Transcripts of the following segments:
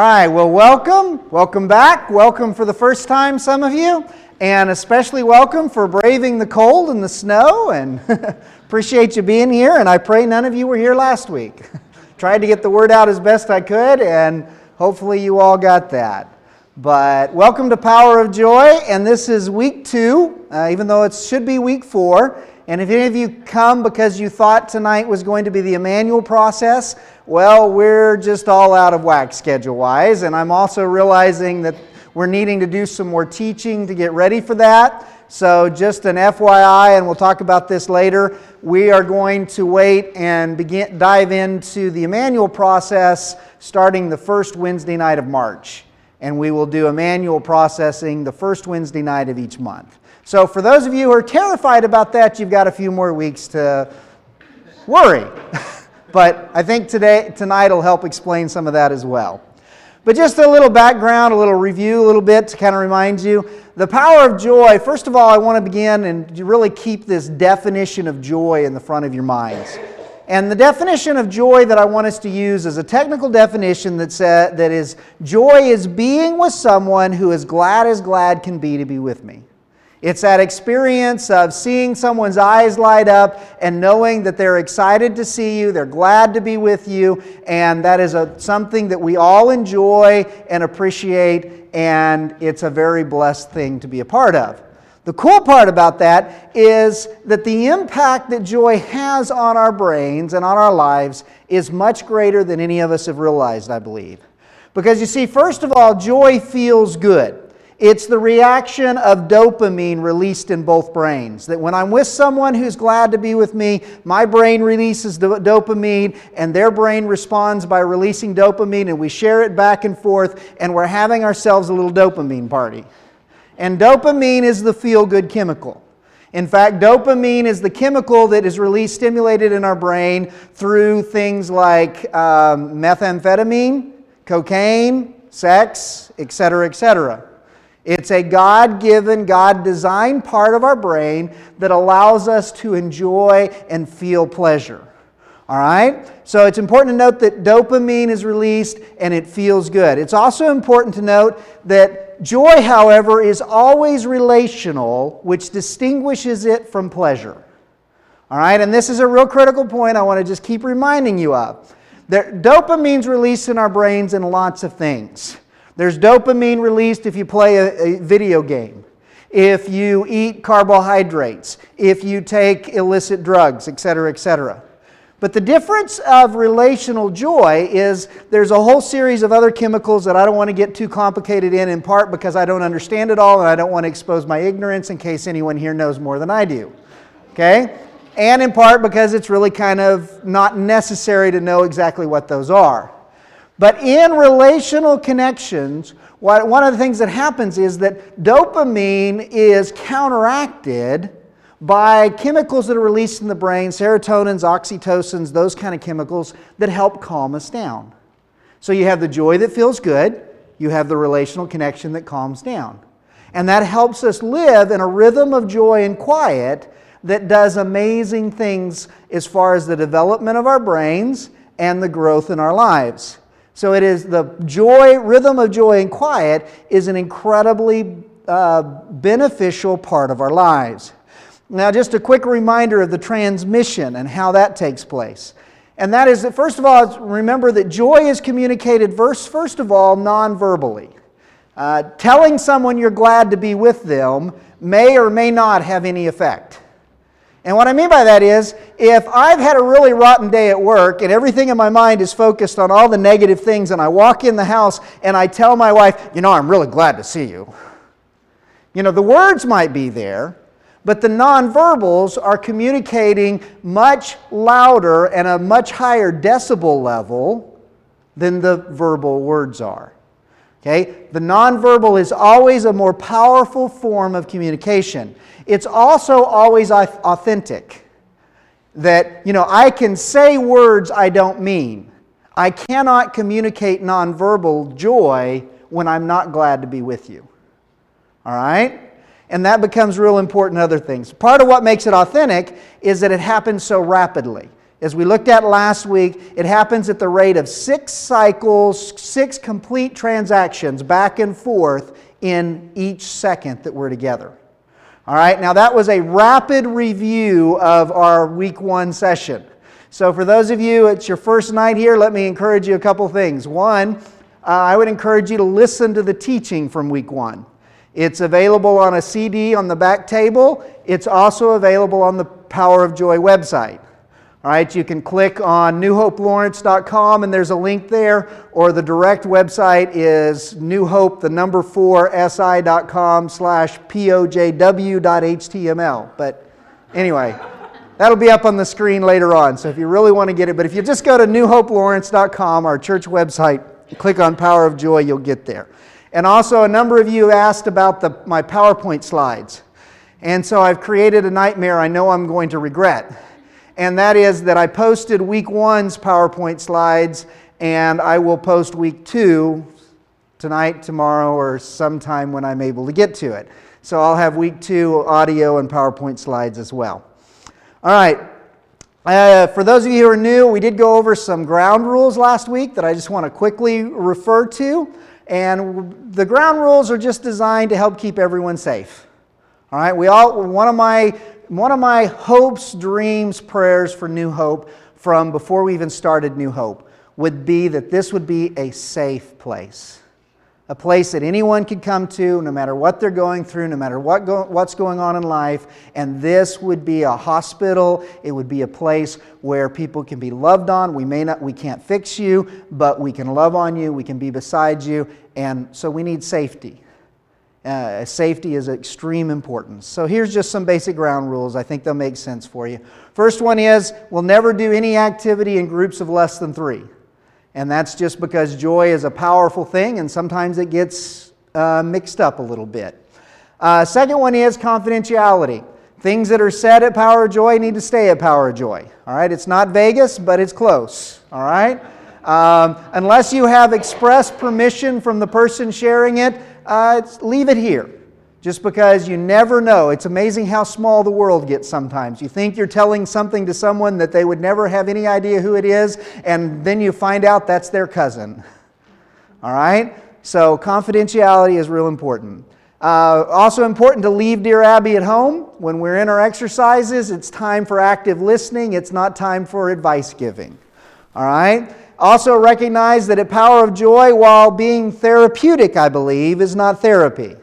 All right, well, welcome. Welcome back. Welcome for the first time, some of you. And especially welcome for braving the cold and the snow. And appreciate you being here. And I pray none of you were here last week. Tried to get the word out as best I could, and hopefully you all got that. But welcome to Power of Joy. And this is week two, uh, even though it should be week four. And if any of you come because you thought tonight was going to be the Emmanuel process, well, we're just all out of whack schedule wise. And I'm also realizing that we're needing to do some more teaching to get ready for that. So, just an FYI, and we'll talk about this later. We are going to wait and begin dive into the Emmanuel process starting the first Wednesday night of March. And we will do Emmanuel processing the first Wednesday night of each month. So, for those of you who are terrified about that, you've got a few more weeks to worry. but I think today, tonight will help explain some of that as well. But just a little background, a little review, a little bit to kind of remind you. The power of joy, first of all, I want to begin and really keep this definition of joy in the front of your minds. And the definition of joy that I want us to use is a technical definition that, says, that is joy is being with someone who is glad as glad can be to be with me. It's that experience of seeing someone's eyes light up and knowing that they're excited to see you, they're glad to be with you, and that is a, something that we all enjoy and appreciate, and it's a very blessed thing to be a part of. The cool part about that is that the impact that joy has on our brains and on our lives is much greater than any of us have realized, I believe. Because you see, first of all, joy feels good. It's the reaction of dopamine released in both brains. That when I'm with someone who's glad to be with me, my brain releases dopamine and their brain responds by releasing dopamine, and we share it back and forth, and we're having ourselves a little dopamine party. And dopamine is the feel good chemical. In fact, dopamine is the chemical that is released, stimulated in our brain through things like um, methamphetamine, cocaine, sex, etc., etc. It's a God given, God designed part of our brain that allows us to enjoy and feel pleasure. All right? So it's important to note that dopamine is released and it feels good. It's also important to note that joy, however, is always relational, which distinguishes it from pleasure. All right? And this is a real critical point I want to just keep reminding you of. There, dopamine's released in our brains in lots of things. There's dopamine released if you play a, a video game, if you eat carbohydrates, if you take illicit drugs, etc., etc. But the difference of relational joy is there's a whole series of other chemicals that I don't want to get too complicated in, in part because I don't understand it all and I don't want to expose my ignorance in case anyone here knows more than I do. Okay? And in part because it's really kind of not necessary to know exactly what those are. But in relational connections, one of the things that happens is that dopamine is counteracted by chemicals that are released in the brain, serotonins, oxytocins, those kind of chemicals that help calm us down. So you have the joy that feels good, you have the relational connection that calms down. And that helps us live in a rhythm of joy and quiet that does amazing things as far as the development of our brains and the growth in our lives. So it is the joy, rhythm of joy and quiet is an incredibly uh, beneficial part of our lives. Now, just a quick reminder of the transmission and how that takes place. And that is that, first of all, remember that joy is communicated, first, first of all, non verbally. Uh, telling someone you're glad to be with them may or may not have any effect. And what I mean by that is, if I've had a really rotten day at work and everything in my mind is focused on all the negative things, and I walk in the house and I tell my wife, you know, I'm really glad to see you. You know, the words might be there, but the nonverbals are communicating much louder and a much higher decibel level than the verbal words are. Okay? The nonverbal is always a more powerful form of communication. It's also always authentic. That, you know, I can say words I don't mean. I cannot communicate nonverbal joy when I'm not glad to be with you. All right? And that becomes real important other things. Part of what makes it authentic is that it happens so rapidly. As we looked at last week, it happens at the rate of six cycles, six complete transactions back and forth in each second that we're together. All right, now that was a rapid review of our week one session. So, for those of you, it's your first night here, let me encourage you a couple things. One, uh, I would encourage you to listen to the teaching from week one. It's available on a CD on the back table, it's also available on the Power of Joy website. All right, you can click on newhopelawrence.com and there's a link there, or the direct website is newhope, the number four, si.com slash pojw.html. But anyway, that'll be up on the screen later on. So if you really want to get it, but if you just go to newhopelawrence.com, our church website, click on Power of Joy, you'll get there. And also, a number of you asked about the, my PowerPoint slides. And so I've created a nightmare I know I'm going to regret and that is that I posted week one's PowerPoint slides, and I will post week two tonight, tomorrow, or sometime when I'm able to get to it. So I'll have week two audio and PowerPoint slides as well. All right. Uh, for those of you who are new, we did go over some ground rules last week that I just want to quickly refer to. And the ground rules are just designed to help keep everyone safe. All right, we all, one of my one of my hopes, dreams, prayers for New Hope from before we even started New Hope would be that this would be a safe place. A place that anyone could come to, no matter what they're going through, no matter what go, what's going on in life. And this would be a hospital. It would be a place where people can be loved on. We may not, we can't fix you, but we can love on you. We can be beside you. And so we need safety. Uh, safety is extreme importance. So here's just some basic ground rules. I think they'll make sense for you. First one is we'll never do any activity in groups of less than three. And that's just because joy is a powerful thing and sometimes it gets uh, mixed up a little bit. Uh, second one is confidentiality. Things that are said at Power of Joy need to stay at Power of Joy. All right, it's not Vegas, but it's close. All right? Um, unless you have express permission from the person sharing it, uh, leave it here. Just because you never know. It's amazing how small the world gets sometimes. You think you're telling something to someone that they would never have any idea who it is, and then you find out that's their cousin. All right? So, confidentiality is real important. Uh, also important to leave Dear Abby at home. When we're in our exercises, it's time for active listening, it's not time for advice giving. All right? Also, recognize that a power of joy, while being therapeutic, I believe, is not therapy.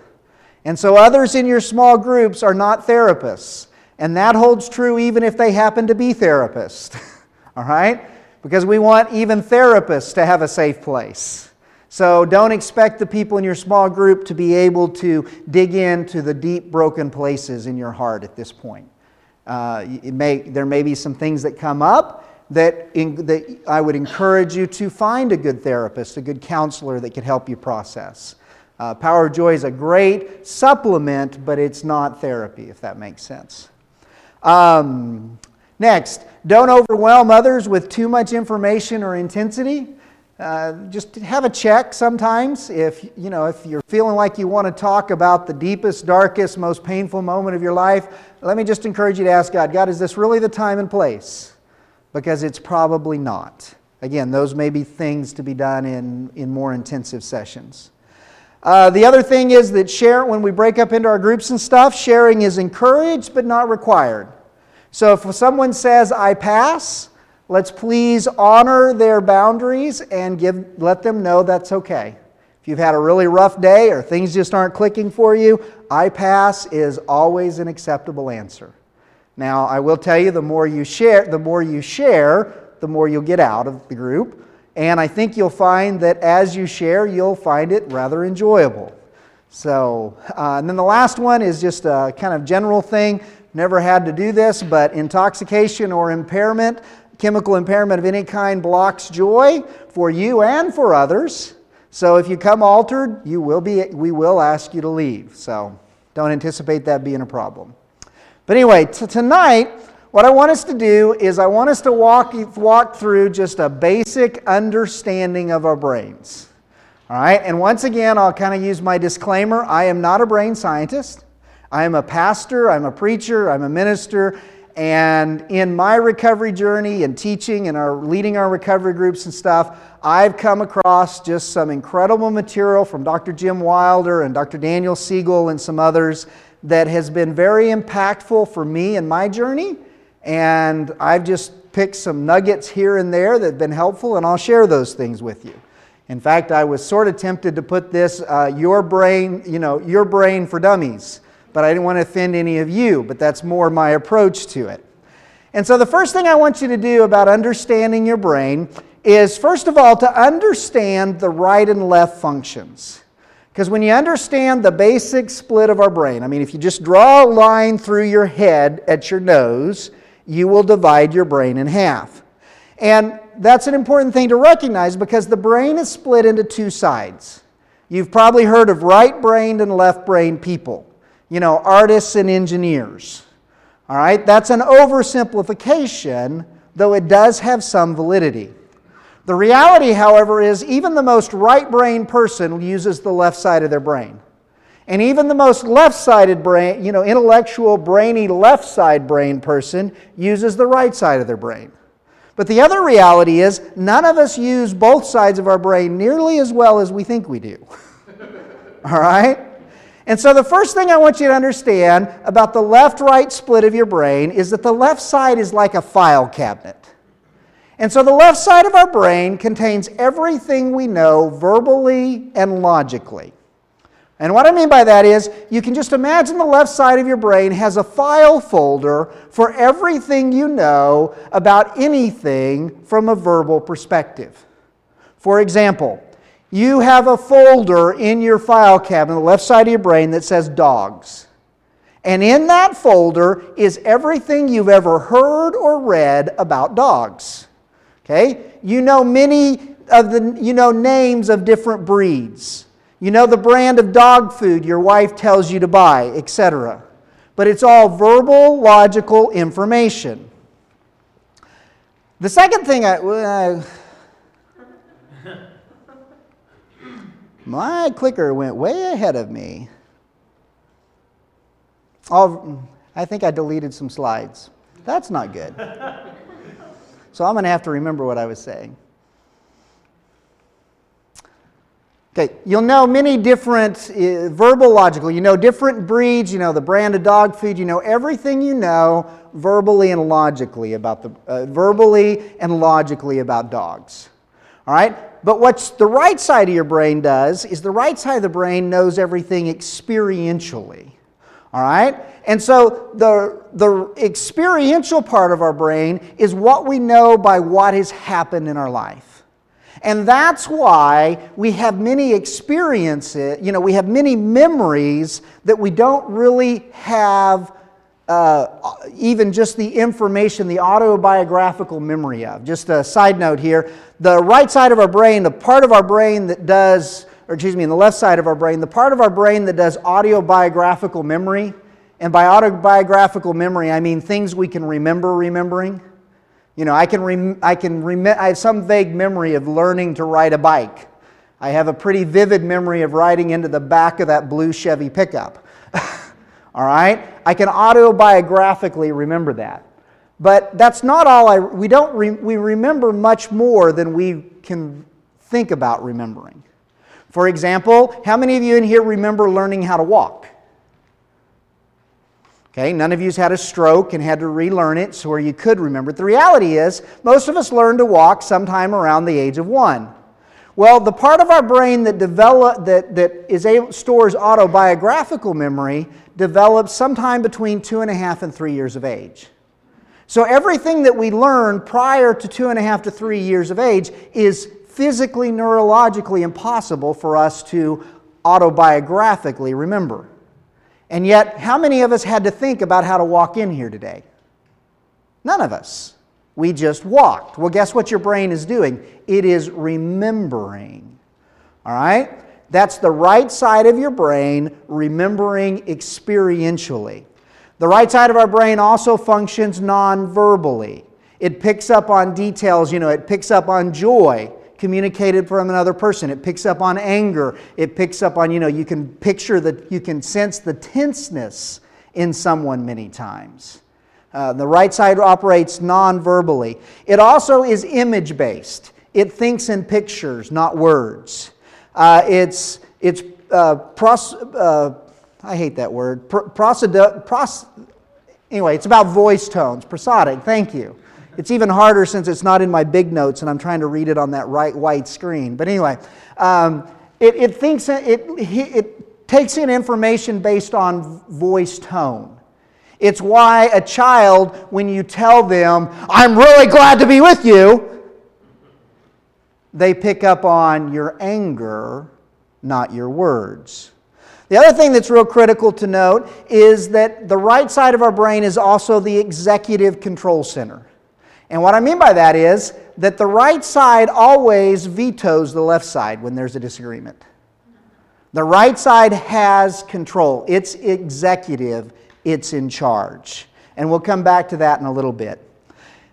And so, others in your small groups are not therapists. And that holds true even if they happen to be therapists. All right? Because we want even therapists to have a safe place. So, don't expect the people in your small group to be able to dig into the deep, broken places in your heart at this point. Uh, may, there may be some things that come up that, in, that I would encourage you to find a good therapist, a good counselor that could help you process. Uh, Power of Joy is a great supplement, but it's not therapy, if that makes sense. Um, next, don't overwhelm others with too much information or intensity. Uh, just have a check sometimes if you know if you're feeling like you want to talk about the deepest darkest most painful moment of your life let me just encourage you to ask god god is this really the time and place because it's probably not. Again, those may be things to be done in, in more intensive sessions. Uh, the other thing is that share when we break up into our groups and stuff, sharing is encouraged but not required. So if someone says, I pass, let's please honor their boundaries and give, let them know that's okay. If you've had a really rough day or things just aren't clicking for you, I pass is always an acceptable answer. Now, I will tell you the more you share, the more you share, the more you'll get out of the group. And I think you'll find that as you share, you'll find it rather enjoyable. So, uh, and then the last one is just a kind of general thing. Never had to do this, but intoxication or impairment, chemical impairment of any kind blocks joy for you and for others. So if you come altered, you will be, we will ask you to leave. So don't anticipate that being a problem. But anyway, t- tonight, what I want us to do is I want us to walk, walk through just a basic understanding of our brains. All right, and once again, I'll kind of use my disclaimer I am not a brain scientist. I am a pastor, I'm a preacher, I'm a minister, And in my recovery journey and teaching and our leading our recovery groups and stuff, I've come across just some incredible material from Dr. Jim Wilder and Dr. Daniel Siegel and some others that has been very impactful for me in my journey. And I've just picked some nuggets here and there that have been helpful, and I'll share those things with you. In fact, I was sort of tempted to put this uh, your brain, you know, your brain for dummies but I didn't want to offend any of you, but that's more my approach to it. And so, the first thing I want you to do about understanding your brain is, first of all, to understand the right and left functions. Because when you understand the basic split of our brain, I mean, if you just draw a line through your head at your nose, you will divide your brain in half. And that's an important thing to recognize because the brain is split into two sides. You've probably heard of right brained and left brained people you know, artists and engineers. All right, that's an oversimplification, though it does have some validity. The reality, however, is even the most right brained person uses the left side of their brain. And even the most left sided brain, you know, intellectual, brainy, left side brain person uses the right side of their brain. But the other reality is none of us use both sides of our brain nearly as well as we think we do. All right? And so, the first thing I want you to understand about the left right split of your brain is that the left side is like a file cabinet. And so, the left side of our brain contains everything we know verbally and logically. And what I mean by that is, you can just imagine the left side of your brain has a file folder for everything you know about anything from a verbal perspective. For example, you have a folder in your file cabinet, the left side of your brain, that says dogs. And in that folder is everything you've ever heard or read about dogs. Okay? You know many of the you know names of different breeds. You know the brand of dog food your wife tells you to buy, etc. But it's all verbal, logical information. The second thing I, uh, My clicker went way ahead of me. Oh, I think I deleted some slides. That's not good. so I'm going to have to remember what I was saying. Okay, you'll know many different uh, verbal logical. You know different breeds, you know the brand of dog food, you know everything you know verbally and logically about the uh, verbally and logically about dogs. All right? But what the right side of your brain does is the right side of the brain knows everything experientially. All right? And so the, the experiential part of our brain is what we know by what has happened in our life. And that's why we have many experiences, you know, we have many memories that we don't really have uh, even just the information, the autobiographical memory of. Just a side note here the right side of our brain, the part of our brain that does, or excuse me, in the left side of our brain, the part of our brain that does autobiographical memory, and by autobiographical memory, I mean things we can remember remembering. You know, I can, rem- I can rem- I have some vague memory of learning to ride a bike. I have a pretty vivid memory of riding into the back of that blue Chevy pickup. All right? I can autobiographically remember that. But that's not all I we don't re, we remember much more than we can think about remembering. For example, how many of you in here remember learning how to walk? Okay, none of you's had a stroke and had to relearn it so where you could remember it. The reality is, most of us learn to walk sometime around the age of one. Well, the part of our brain that develop that, that is able, stores autobiographical memory develops sometime between two and a half and three years of age. So everything that we learn prior to two and a half to three years of age is physically, neurologically impossible for us to autobiographically remember. And yet, how many of us had to think about how to walk in here today? None of us. We just walked. Well, guess what your brain is doing? It is remembering. All right? That's the right side of your brain remembering experientially. The right side of our brain also functions non verbally. It picks up on details, you know, it picks up on joy communicated from another person. It picks up on anger. It picks up on, you know, you can picture that, you can sense the tenseness in someone many times. Uh, the right side operates non verbally. It also is image based, it thinks in pictures, not words. Uh, it's it's uh, pros, uh, I hate that word. Pr- pros- anyway, it's about voice tones, prosodic, thank you. It's even harder since it's not in my big notes and I'm trying to read it on that right white screen. But anyway, um, it, it thinks it, it, it takes in information based on voice tone. It's why a child, when you tell them, I'm really glad to be with you, they pick up on your anger, not your words. The other thing that's real critical to note is that the right side of our brain is also the executive control center. And what I mean by that is that the right side always vetoes the left side when there's a disagreement. The right side has control, it's executive, it's in charge. And we'll come back to that in a little bit.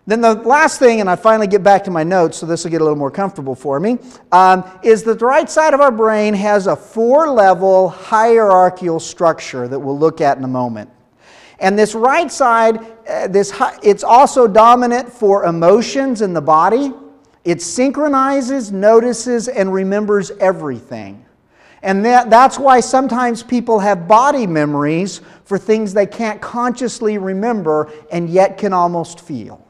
Then the last thing, and I finally get back to my notes, so this will get a little more comfortable for me, um, is that the right side of our brain has a four level hierarchical structure that we'll look at in a moment. And this right side, uh, this, it's also dominant for emotions in the body. It synchronizes, notices, and remembers everything. And that, that's why sometimes people have body memories for things they can't consciously remember and yet can almost feel.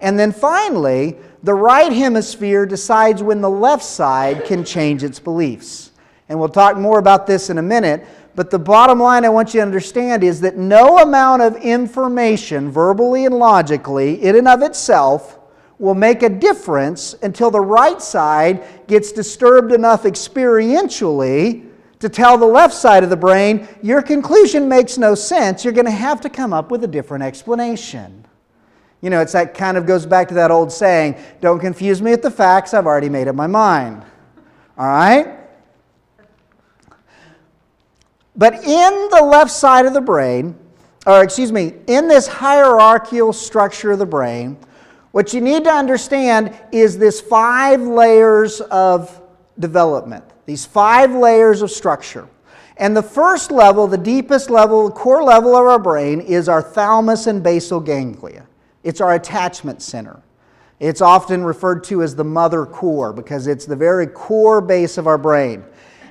And then finally, the right hemisphere decides when the left side can change its beliefs. And we'll talk more about this in a minute. But the bottom line I want you to understand is that no amount of information, verbally and logically, in and of itself, will make a difference until the right side gets disturbed enough experientially to tell the left side of the brain, your conclusion makes no sense. You're going to have to come up with a different explanation. You know, it's that kind of goes back to that old saying don't confuse me with the facts, I've already made up my mind. All right? But in the left side of the brain, or excuse me, in this hierarchical structure of the brain, what you need to understand is this five layers of development, these five layers of structure. And the first level, the deepest level, the core level of our brain is our thalamus and basal ganglia. It's our attachment center. It's often referred to as the mother core because it's the very core base of our brain.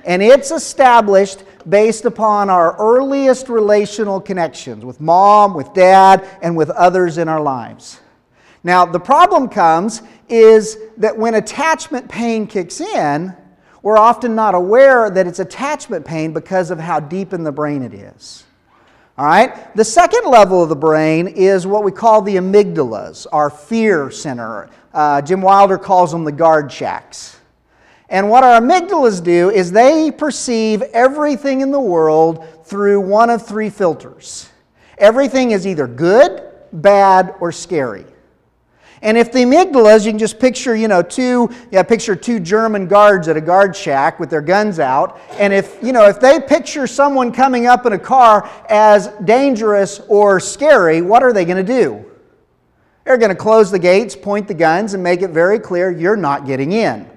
And it's established based upon our earliest relational connections with mom, with dad, and with others in our lives. Now, the problem comes is that when attachment pain kicks in, we're often not aware that it's attachment pain because of how deep in the brain it is. All right? The second level of the brain is what we call the amygdalas, our fear center. Uh, Jim Wilder calls them the guard shacks. And what our amygdalas do is they perceive everything in the world through one of three filters. Everything is either good, bad, or scary. And if the amygdalas, you can just picture, you know, two, yeah, picture two German guards at a guard shack with their guns out. And if, you know, if they picture someone coming up in a car as dangerous or scary, what are they going to do? They're going to close the gates, point the guns, and make it very clear you're not getting in.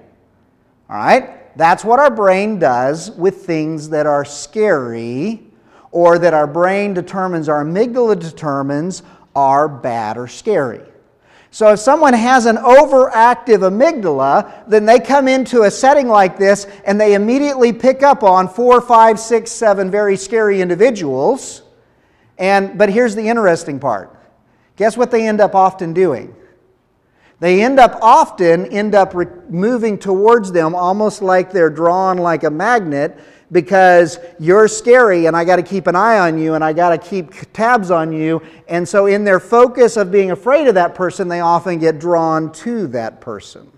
All right? That's what our brain does with things that are scary or that our brain determines, our amygdala determines are bad or scary. So if someone has an overactive amygdala, then they come into a setting like this and they immediately pick up on four, five, six, seven very scary individuals. And but here's the interesting part. Guess what they end up often doing? They end up often end up re- moving towards them almost like they're drawn like a magnet because you're scary and I got to keep an eye on you and I got to keep tabs on you. And so, in their focus of being afraid of that person, they often get drawn to that person,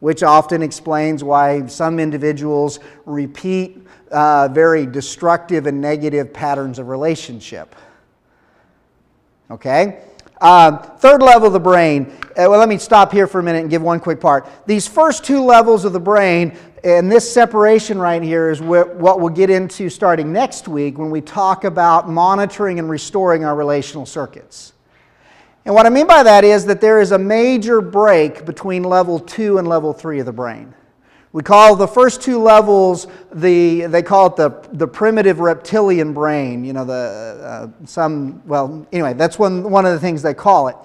which often explains why some individuals repeat uh, very destructive and negative patterns of relationship. Okay? Uh, third level of the brain. Uh, well, let me stop here for a minute and give one quick part. These first two levels of the brain, and this separation right here is what we'll get into starting next week when we talk about monitoring and restoring our relational circuits. And what I mean by that is that there is a major break between level two and level three of the brain. We call the first two levels the they call it the the primitive reptilian brain. You know the uh, some well anyway that's one one of the things they call it.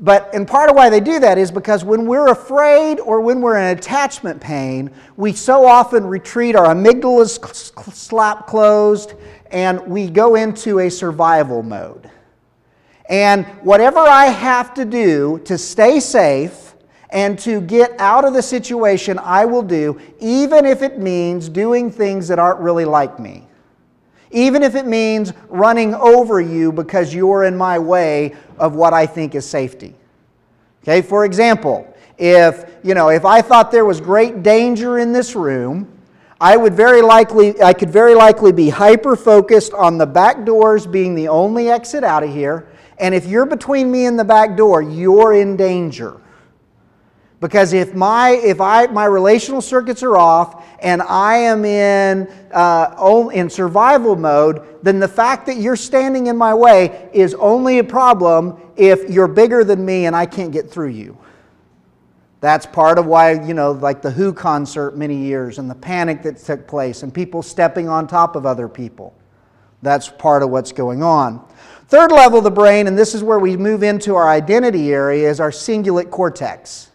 But and part of why they do that is because when we're afraid or when we're in attachment pain, we so often retreat. Our amygdalas slap closed, and we go into a survival mode. And whatever I have to do to stay safe and to get out of the situation, I will do, even if it means doing things that aren't really like me. Even if it means running over you because you're in my way of what I think is safety. Okay, for example, if, you know, if I thought there was great danger in this room, I would very likely I could very likely be hyper focused on the back doors being the only exit out of here, and if you're between me and the back door, you're in danger. Because if my if I my relational circuits are off and I am in uh, in survival mode, then the fact that you're standing in my way is only a problem if you're bigger than me and I can't get through you. That's part of why you know, like the Who concert many years and the panic that took place and people stepping on top of other people. That's part of what's going on. Third level of the brain, and this is where we move into our identity area, is our cingulate cortex.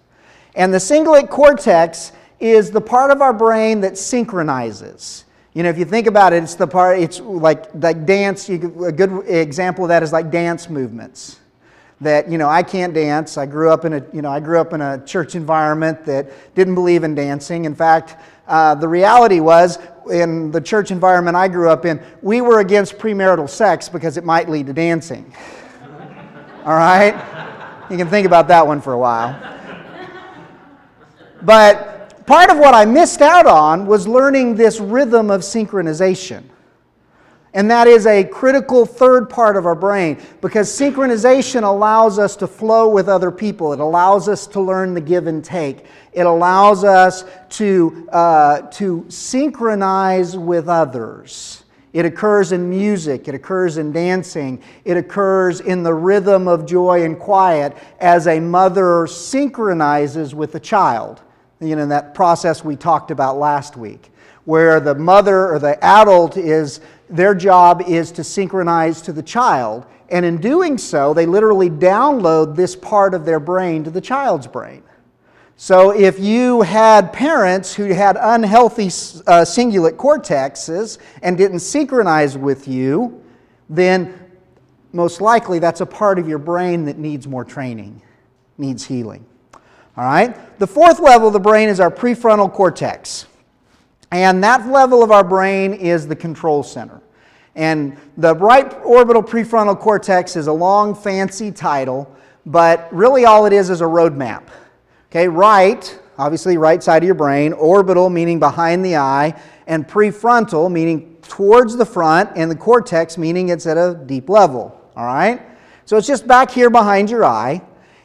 And the cingulate cortex is the part of our brain that synchronizes. You know, if you think about it, it's the part, it's like, like dance. You, a good example of that is like dance movements. That, you know, I can't dance. I grew up in a, you know, I grew up in a church environment that didn't believe in dancing. In fact, uh, the reality was, in the church environment I grew up in, we were against premarital sex because it might lead to dancing. All right? You can think about that one for a while. But part of what I missed out on was learning this rhythm of synchronization. And that is a critical third part of our brain because synchronization allows us to flow with other people. It allows us to learn the give and take. It allows us to, uh, to synchronize with others. It occurs in music, it occurs in dancing, it occurs in the rhythm of joy and quiet as a mother synchronizes with a child you know, that process we talked about last week, where the mother or the adult is, their job is to synchronize to the child. And in doing so, they literally download this part of their brain to the child's brain. So if you had parents who had unhealthy uh, cingulate cortexes and didn't synchronize with you, then most likely that's a part of your brain that needs more training, needs healing. All right? The fourth level of the brain is our prefrontal cortex. And that level of our brain is the control center. And the right orbital prefrontal cortex is a long, fancy title, but really all it is is a roadmap. Okay, right, obviously, right side of your brain, orbital meaning behind the eye, and prefrontal meaning towards the front, and the cortex meaning it's at a deep level. All right? So it's just back here behind your eye.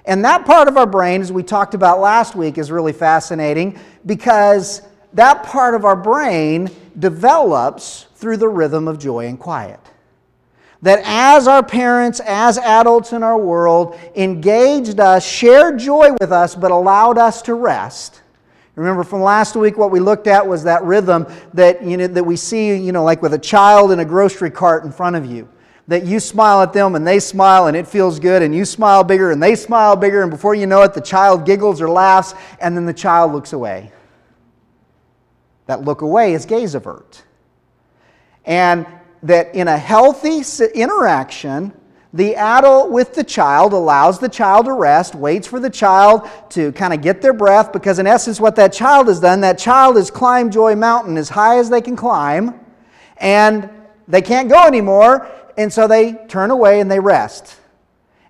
And that part of our brain, as we talked about last week, is really fascinating because that part of our brain develops through the rhythm of joy and quiet. That as our parents, as adults in our world, engaged us, shared joy with us, but allowed us to rest. Remember from last week, what we looked at was that rhythm that, you know, that we see, you know, like with a child in a grocery cart in front of you that you smile at them and they smile and it feels good, and you smile bigger and they smile bigger, and before you know it, the child giggles or laughs, and then the child looks away. That look away is gaze avert. And that in a healthy interaction, the adult with the child allows the child to rest, waits for the child to kind of get their breath, because in essence, what that child has done, that child has climbed Joy Mountain as high as they can climb, and they can't go anymore, and so they turn away and they rest.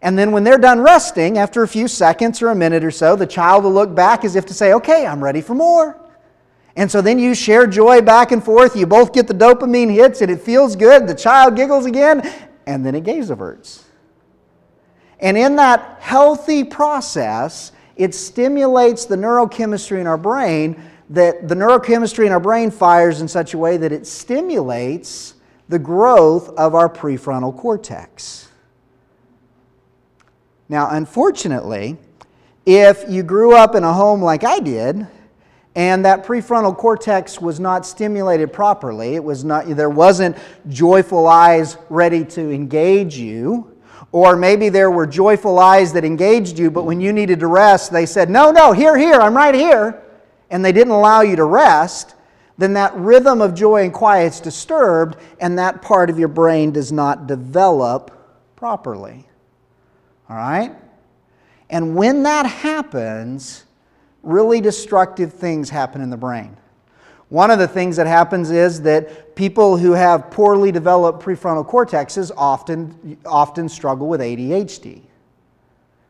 And then when they're done resting, after a few seconds or a minute or so, the child will look back as if to say, Okay, I'm ready for more. And so then you share joy back and forth. You both get the dopamine hits and it feels good. The child giggles again, and then it gaze averts. And in that healthy process, it stimulates the neurochemistry in our brain that the neurochemistry in our brain fires in such a way that it stimulates the growth of our prefrontal cortex. Now, unfortunately, if you grew up in a home like I did, and that prefrontal cortex was not stimulated properly. It was not, there wasn't joyful eyes ready to engage you. Or maybe there were joyful eyes that engaged you, but when you needed to rest, they said, No, no, here, here, I'm right here. And they didn't allow you to rest. Then that rhythm of joy and quiet is disturbed, and that part of your brain does not develop properly. All right? And when that happens, really destructive things happen in the brain. One of the things that happens is that people who have poorly developed prefrontal cortexes often, often struggle with ADHD.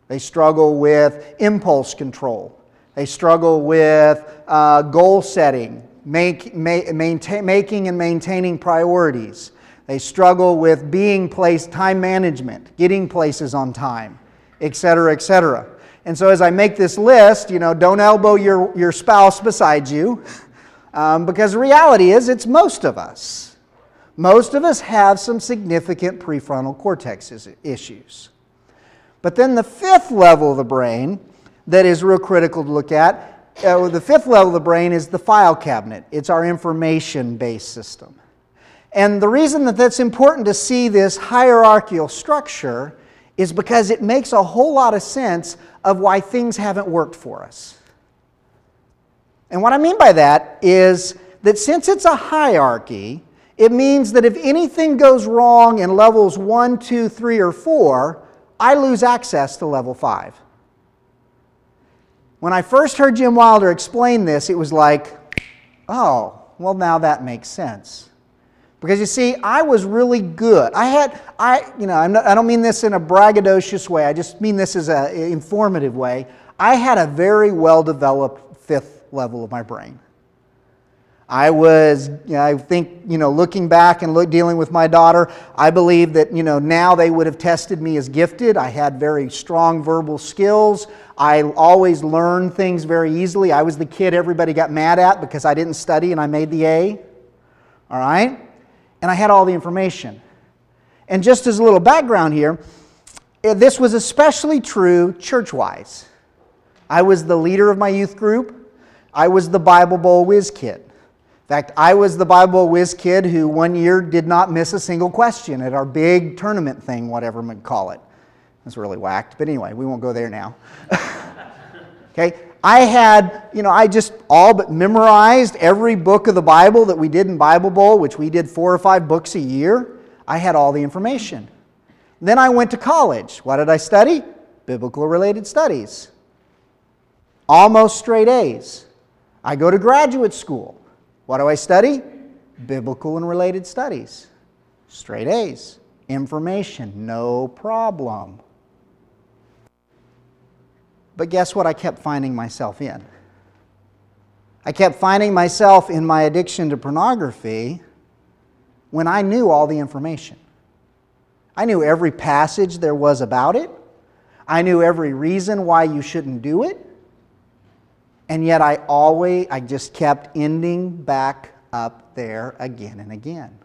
They struggle with impulse control. They struggle with uh, goal setting, make, maintain, making and maintaining priorities. They struggle with being placed, time management, getting places on time, etc., etc. And so as I make this list, you know, don't elbow your, your spouse beside you. Um, because the reality is, it's most of us. Most of us have some significant prefrontal cortex issues. But then the fifth level of the brain that is real critical to look at, uh, the fifth level of the brain is the file cabinet. It's our information based system. And the reason that that's important to see this hierarchical structure is because it makes a whole lot of sense of why things haven't worked for us. And what I mean by that is that since it's a hierarchy, it means that if anything goes wrong in levels one, two, three, or 4, I lose access to level 5. When I first heard Jim Wilder explain this, it was like, oh, well, now that makes sense. Because you see, I was really good. I had, I, you know, not, i don't mean this in a braggadocious way, I just mean this as an informative way. I had a very well developed fifth level of my brain. I was, I think, you know, looking back and look, dealing with my daughter, I believe that, you know, now they would have tested me as gifted. I had very strong verbal skills. I always learned things very easily. I was the kid everybody got mad at because I didn't study and I made the A. All right? And I had all the information. And just as a little background here, eh, this was especially true church wise. I was the leader of my youth group. I was the Bible Bowl whiz kid. In fact, I was the Bible whiz kid who one year did not miss a single question at our big tournament thing, whatever we call it. It's really whacked, but anyway, we won't go there now. okay, I had, you know, I just all but memorized every book of the Bible that we did in Bible Bowl, which we did four or five books a year. I had all the information. Then I went to college. What did I study? Biblical related studies. Almost straight A's. I go to graduate school. What do I study? Biblical and related studies. Straight A's. Information, no problem. But guess what I kept finding myself in? I kept finding myself in my addiction to pornography when I knew all the information. I knew every passage there was about it. I knew every reason why you shouldn't do it. And yet I always, I just kept ending back up there again and again.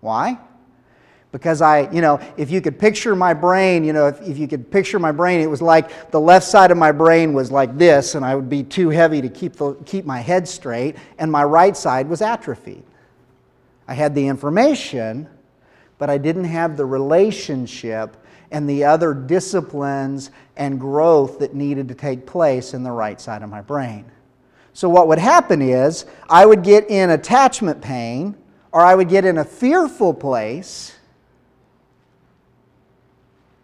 Why? Because I, you know, if you could picture my brain, you know, if, if you could picture my brain, it was like the left side of my brain was like this, and I would be too heavy to keep, the, keep my head straight, and my right side was atrophied. I had the information, but I didn't have the relationship and the other disciplines and growth that needed to take place in the right side of my brain. So, what would happen is I would get in attachment pain or I would get in a fearful place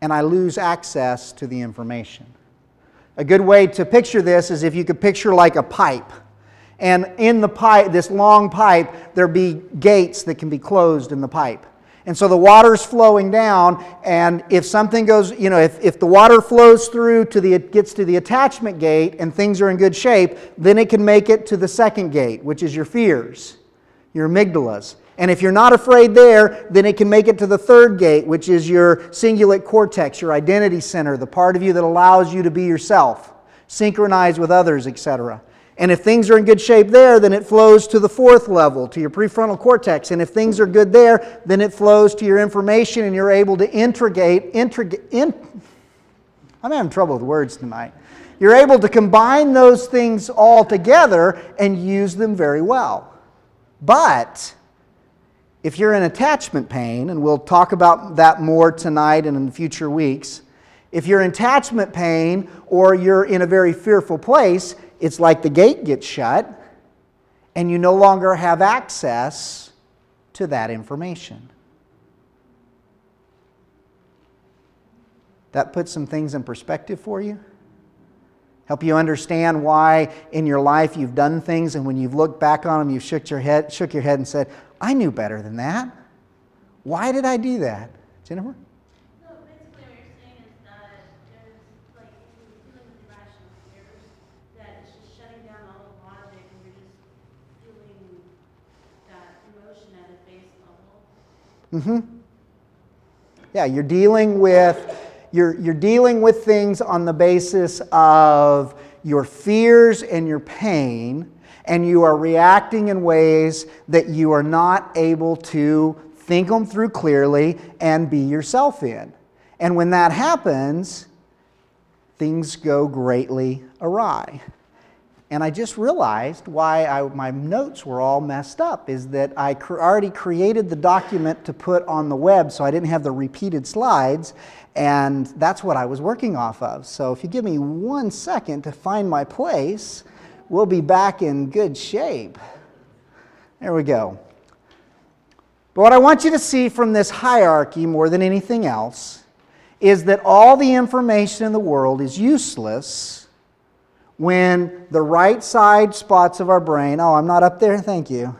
and I lose access to the information. A good way to picture this is if you could picture like a pipe. And in the pipe, this long pipe, there be gates that can be closed in the pipe. And so the water's flowing down, and if something goes, you know, if, if the water flows through to the, it gets to the attachment gate and things are in good shape, then it can make it to the second gate, which is your fears, your amygdalas. And if you're not afraid there, then it can make it to the third gate, which is your cingulate cortex, your identity center, the part of you that allows you to be yourself, synchronize with others, etc. And if things are in good shape there, then it flows to the fourth level, to your prefrontal cortex. And if things are good there, then it flows to your information and you're able to integrate, in, I'm having trouble with words tonight. You're able to combine those things all together and use them very well. But if you're in attachment pain, and we'll talk about that more tonight and in future weeks, if you're in attachment pain or you're in a very fearful place, it's like the gate gets shut and you no longer have access to that information. That puts some things in perspective for you? Help you understand why in your life you've done things and when you've looked back on them, you've shook your head, shook your head and said, I knew better than that. Why did I do that? Jennifer? Mm-hmm. Yeah, you're dealing with you're, you're dealing with things on the basis of your fears and your pain, and you are reacting in ways that you are not able to think them through clearly and be yourself in. And when that happens, things go greatly awry. And I just realized why I, my notes were all messed up is that I cr- already created the document to put on the web, so I didn't have the repeated slides, and that's what I was working off of. So if you give me one second to find my place, we'll be back in good shape. There we go. But what I want you to see from this hierarchy more than anything else is that all the information in the world is useless when the right side spots of our brain, oh, I'm not up there, thank you.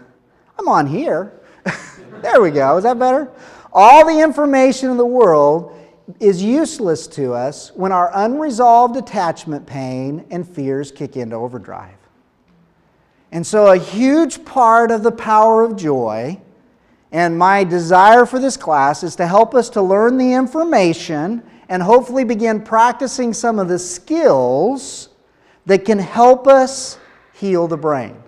I'm on here. there we go. Is that better? All the information in the world is useless to us when our unresolved attachment pain and fears kick into overdrive. And so, a huge part of the power of joy and my desire for this class is to help us to learn the information and hopefully begin practicing some of the skills that can help us heal the brain.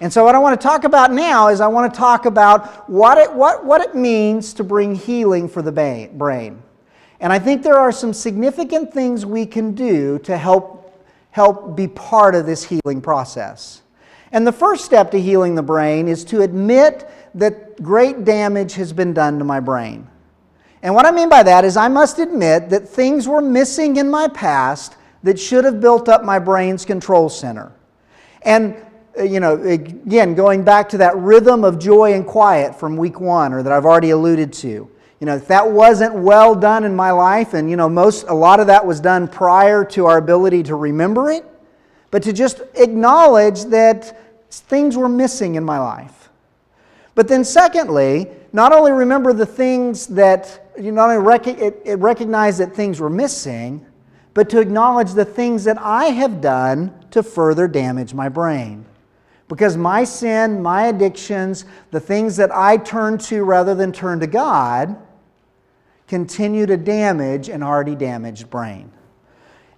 And so, what I want to talk about now is I want to talk about what it, what, what it means to bring healing for the brain. And I think there are some significant things we can do to help, help be part of this healing process. And the first step to healing the brain is to admit that great damage has been done to my brain. And what I mean by that is, I must admit that things were missing in my past that should have built up my brain's control center. And, uh, you know, again, going back to that rhythm of joy and quiet from week one, or that I've already alluded to. You know, if that wasn't well done in my life, and, you know, most, a lot of that was done prior to our ability to remember it, but to just acknowledge that things were missing in my life. But then, secondly, not only remember the things that you know, not only rec- it, it recognize that things were missing, but to acknowledge the things that I have done to further damage my brain. Because my sin, my addictions, the things that I turn to rather than turn to God, continue to damage an already damaged brain.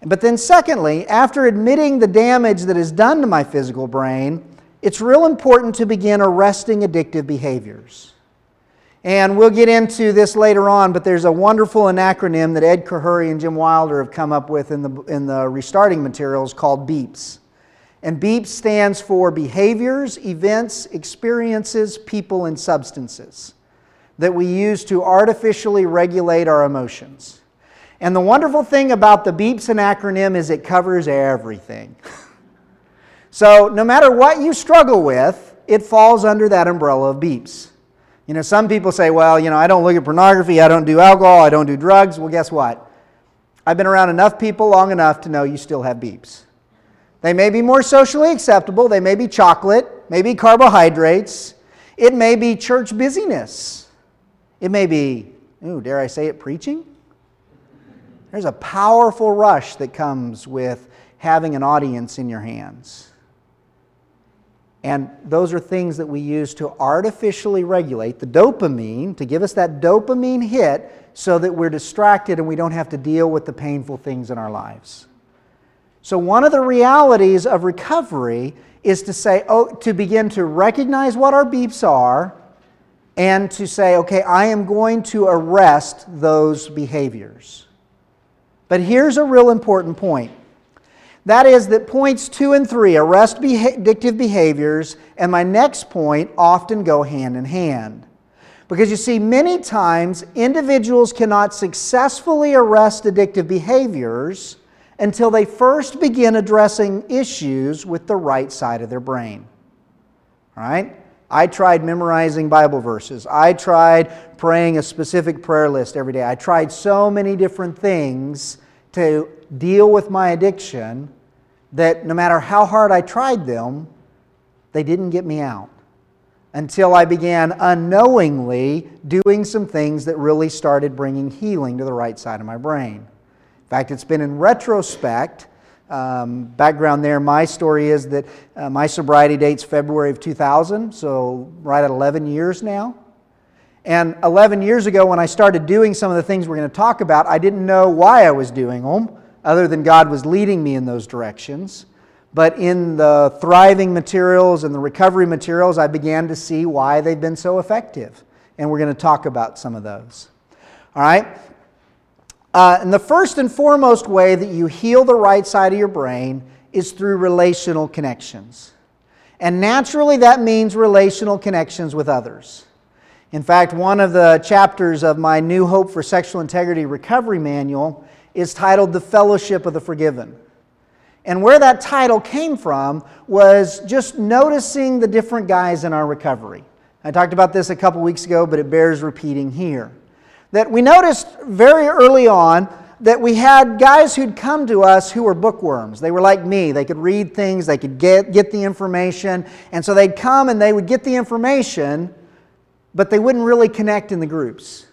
But then, secondly, after admitting the damage that is done to my physical brain, it's real important to begin arresting addictive behaviors. And we'll get into this later on, but there's a wonderful acronym that Ed Khouri and Jim Wilder have come up with in the, in the restarting materials called BEEPS. And BEEPS stands for behaviors, events, experiences, people, and substances that we use to artificially regulate our emotions. And the wonderful thing about the BEEPS and acronym is it covers everything. so no matter what you struggle with, it falls under that umbrella of BEEPS. You know, some people say, well, you know, I don't look at pornography, I don't do alcohol, I don't do drugs. Well, guess what? I've been around enough people long enough to know you still have beeps. They may be more socially acceptable, they may be chocolate, maybe carbohydrates, it may be church busyness, it may be, ooh, dare I say it, preaching? There's a powerful rush that comes with having an audience in your hands. And those are things that we use to artificially regulate the dopamine, to give us that dopamine hit so that we're distracted and we don't have to deal with the painful things in our lives. So, one of the realities of recovery is to say, oh, to begin to recognize what our beeps are and to say, okay, I am going to arrest those behaviors. But here's a real important point That is, that points two and three, arrest addictive behaviors, and my next point often go hand in hand. Because you see, many times individuals cannot successfully arrest addictive behaviors until they first begin addressing issues with the right side of their brain. All right? I tried memorizing Bible verses. I tried praying a specific prayer list every day. I tried so many different things to deal with my addiction that no matter how hard I tried them, they didn't get me out until I began unknowingly doing some things that really started bringing healing to the right side of my brain. In fact, it's been in retrospect. Um, background there, my story is that uh, my sobriety date's February of 2000, so right at 11 years now. And 11 years ago, when I started doing some of the things we're going to talk about, I didn't know why I was doing them other than God was leading me in those directions. But in the thriving materials and the recovery materials, I began to see why they've been so effective. And we're going to talk about some of those. All right? Uh, and the first and foremost way that you heal the right side of your brain is through relational connections. And naturally, that means relational connections with others. In fact, one of the chapters of my New Hope for Sexual Integrity Recovery Manual is titled The Fellowship of the Forgiven. And where that title came from was just noticing the different guys in our recovery. I talked about this a couple weeks ago, but it bears repeating here. That we noticed very early on that we had guys who'd come to us who were bookworms. They were like me. They could read things, they could get, get the information. And so they'd come and they would get the information, but they wouldn't really connect in the groups.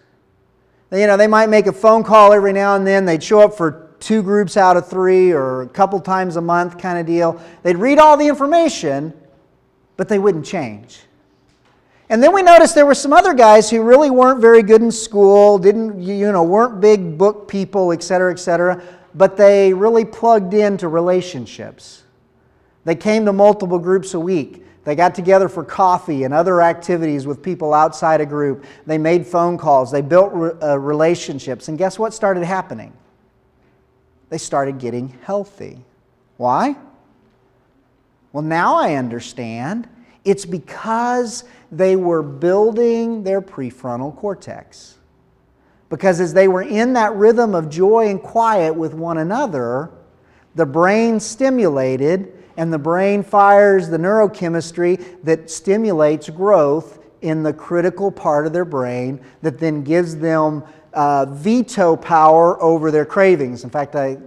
You know, they might make a phone call every now and then. They'd show up for two groups out of three or a couple times a month kind of deal. They'd read all the information, but they wouldn't change. And then we noticed there were some other guys who really weren't very good in school, didn't, you know, weren't big book people, et cetera, et cetera, but they really plugged into relationships. They came to multiple groups a week. They got together for coffee and other activities with people outside a group. They made phone calls. They built re- uh, relationships. And guess what started happening? They started getting healthy. Why? Well, now I understand. It's because they were building their prefrontal cortex. Because as they were in that rhythm of joy and quiet with one another, the brain stimulated and the brain fires the neurochemistry that stimulates growth in the critical part of their brain that then gives them uh, veto power over their cravings. In fact, I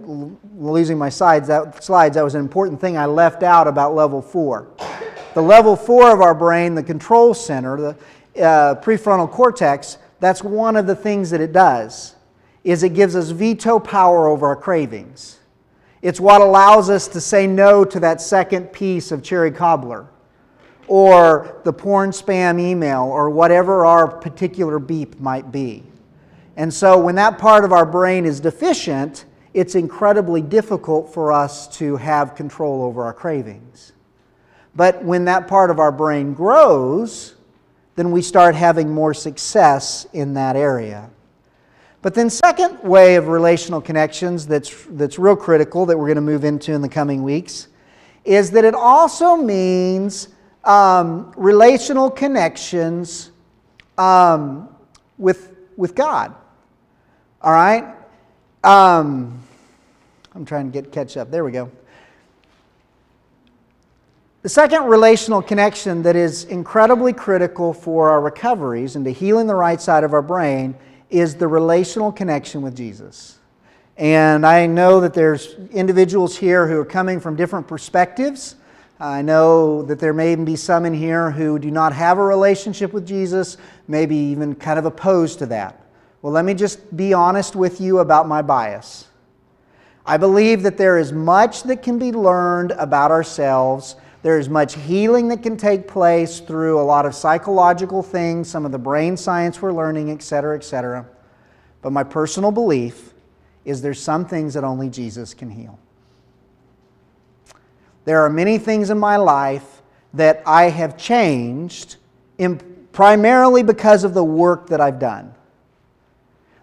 losing my slides. That slides that was an important thing I left out about level four. The level four of our brain, the control center, the uh, prefrontal cortex. That's one of the things that it does. Is it gives us veto power over our cravings. It's what allows us to say no to that second piece of cherry cobbler or the porn spam email or whatever our particular beep might be. And so when that part of our brain is deficient, it's incredibly difficult for us to have control over our cravings. But when that part of our brain grows, then we start having more success in that area. But then, second way of relational connections that's, that's real critical that we're going to move into in the coming weeks is that it also means um, relational connections um, with, with God. All right? Um, I'm trying to get catch up. There we go. The second relational connection that is incredibly critical for our recoveries and to healing the right side of our brain is the relational connection with Jesus. And I know that there's individuals here who are coming from different perspectives. I know that there may be some in here who do not have a relationship with Jesus, maybe even kind of opposed to that. Well, let me just be honest with you about my bias. I believe that there is much that can be learned about ourselves there's much healing that can take place through a lot of psychological things, some of the brain science we're learning, et cetera, et cetera. But my personal belief is there's some things that only Jesus can heal. There are many things in my life that I have changed primarily because of the work that I've done.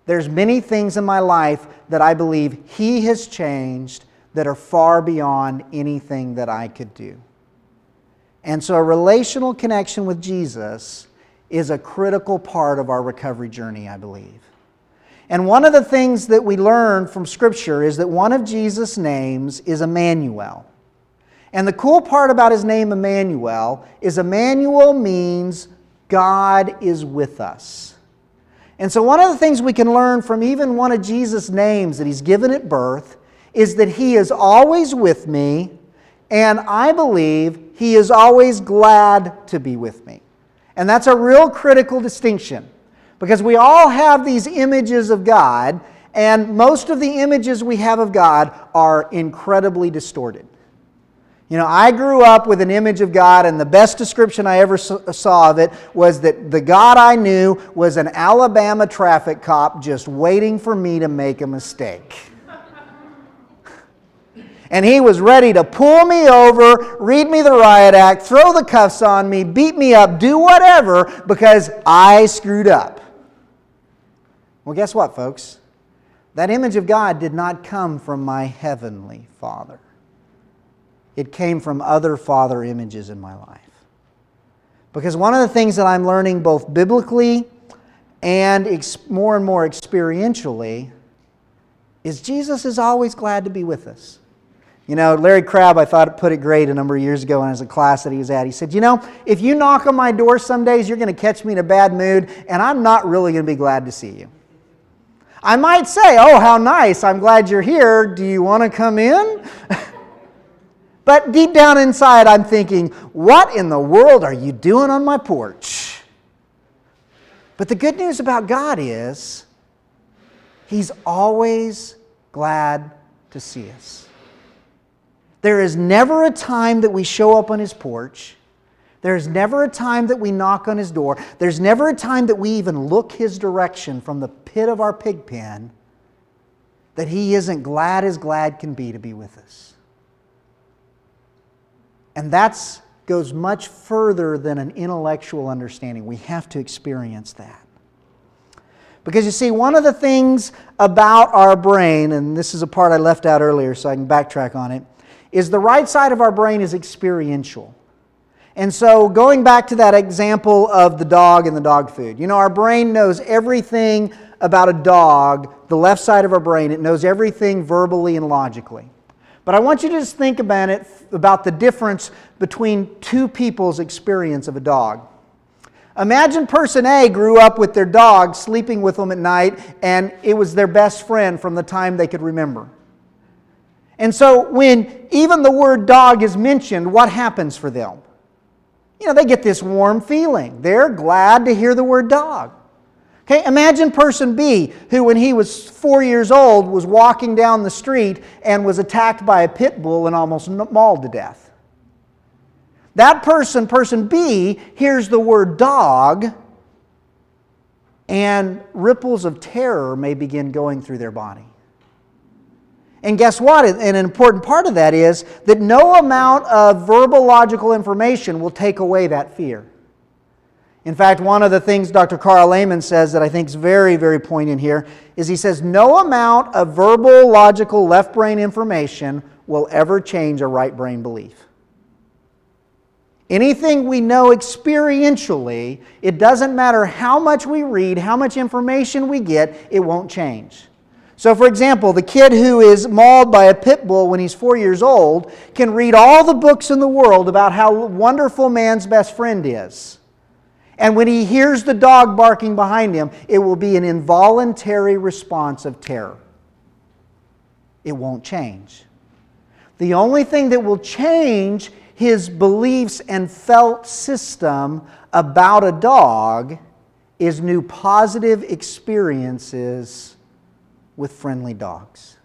There's many things in my life that I believe He has changed that are far beyond anything that I could do. And so, a relational connection with Jesus is a critical part of our recovery journey, I believe. And one of the things that we learn from Scripture is that one of Jesus' names is Emmanuel. And the cool part about his name, Emmanuel, is Emmanuel means God is with us. And so, one of the things we can learn from even one of Jesus' names that he's given at birth is that he is always with me, and I believe he is always glad to be with me. And that's a real critical distinction because we all have these images of God, and most of the images we have of God are incredibly distorted. You know, I grew up with an image of God, and the best description I ever uh, saw of it was that the God I knew was an Alabama traffic cop just waiting for me to make a mistake. And he was ready to pull me over, read me the riot act, throw the cuffs on me, beat me up, do whatever because I screwed up. Well, guess what, folks? That image of God did not come from my heavenly Father. It came from other father images in my life. Because one of the things that I'm learning both biblically and ex- more and more experientially is Jesus is always glad to be with us. You know, Larry Crabb, I thought put it great a number of years ago when I was a class that he was at. He said, You know, if you knock on my door some days, you're going to catch me in a bad mood, and I'm not really going to be glad to see you. I might say, Oh, how nice, I'm glad you're here. Do you want to come in? But deep down inside, I'm thinking, what in the world are you doing on my porch? But the good news about God is, He's always glad to see us. There is never a time that we show up on His porch. There's never a time that we knock on His door. There's never a time that we even look His direction from the pit of our pig pen that He isn't glad as glad can be to be with us. And that goes much further than an intellectual understanding. We have to experience that. Because you see, one of the things about our brain, and this is a part I left out earlier so I can backtrack on it, is the right side of our brain is experiential. And so, going back to that example of the dog and the dog food, you know, our brain knows everything about a dog, the left side of our brain, it knows everything verbally and logically. But I want you to just think about it about the difference between two people's experience of a dog. Imagine person A grew up with their dog sleeping with them at night, and it was their best friend from the time they could remember. And so, when even the word dog is mentioned, what happens for them? You know, they get this warm feeling. They're glad to hear the word dog. Okay, imagine person B, who when he was four years old was walking down the street and was attacked by a pit bull and almost mauled to death. That person, person B, hears the word dog, and ripples of terror may begin going through their body. And guess what? And an important part of that is that no amount of verbal logical information will take away that fear. In fact, one of the things Dr. Carl Amen says that I think is very, very poignant here is he says, No amount of verbal, logical, left brain information will ever change a right brain belief. Anything we know experientially, it doesn't matter how much we read, how much information we get, it won't change. So, for example, the kid who is mauled by a pit bull when he's four years old can read all the books in the world about how wonderful man's best friend is. And when he hears the dog barking behind him, it will be an involuntary response of terror. It won't change. The only thing that will change his beliefs and felt system about a dog is new positive experiences with friendly dogs.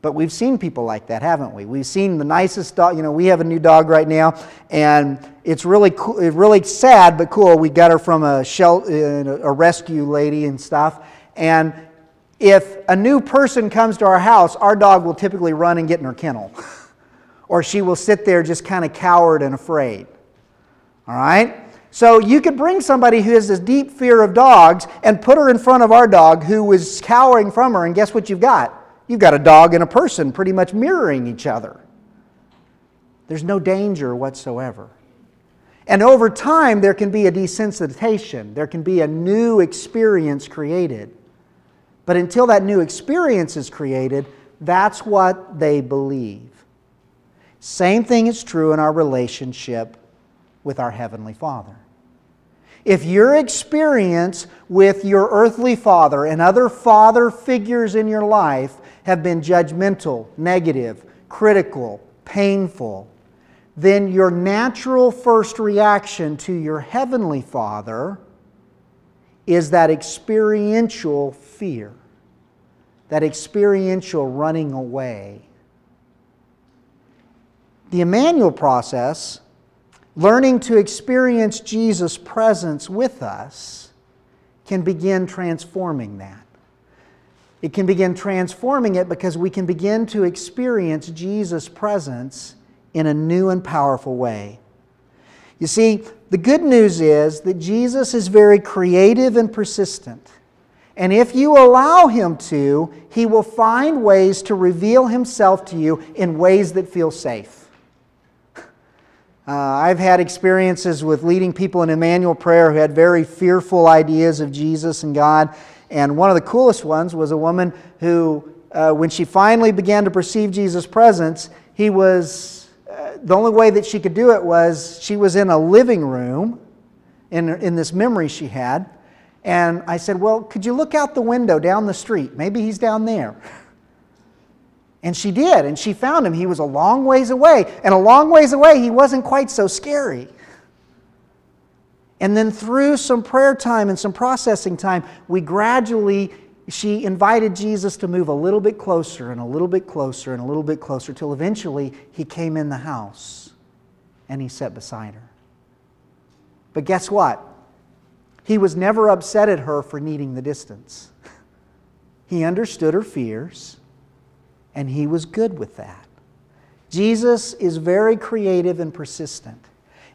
But we've seen people like that, haven't we? We've seen the nicest dog. You know, we have a new dog right now, and it's really cool, really sad but cool. We got her from a, shell, uh, a rescue lady and stuff. And if a new person comes to our house, our dog will typically run and get in her kennel, or she will sit there just kind of cowered and afraid. All right? So you could bring somebody who has this deep fear of dogs and put her in front of our dog who was cowering from her, and guess what you've got? You've got a dog and a person pretty much mirroring each other. There's no danger whatsoever. And over time, there can be a desensitization, there can be a new experience created. But until that new experience is created, that's what they believe. Same thing is true in our relationship with our Heavenly Father. If your experience with your earthly father and other father figures in your life have been judgmental, negative, critical, painful, then your natural first reaction to your heavenly Father is that experiential fear, that experiential running away. The Emmanuel process, learning to experience Jesus' presence with us, can begin transforming that. It can begin transforming it because we can begin to experience Jesus' presence in a new and powerful way. You see, the good news is that Jesus is very creative and persistent. And if you allow him to, he will find ways to reveal himself to you in ways that feel safe. Uh, I've had experiences with leading people in Emmanuel prayer who had very fearful ideas of Jesus and God. And one of the coolest ones was a woman who, uh, when she finally began to perceive Jesus' presence, he was the only way that she could do it was she was in a living room in, in this memory she had. And I said, Well, could you look out the window down the street? Maybe he's down there. And she did, and she found him. He was a long ways away. And a long ways away, he wasn't quite so scary. And then through some prayer time and some processing time, we gradually she invited Jesus to move a little bit closer and a little bit closer and a little bit closer till eventually he came in the house and he sat beside her. But guess what? He was never upset at her for needing the distance. He understood her fears and he was good with that. Jesus is very creative and persistent.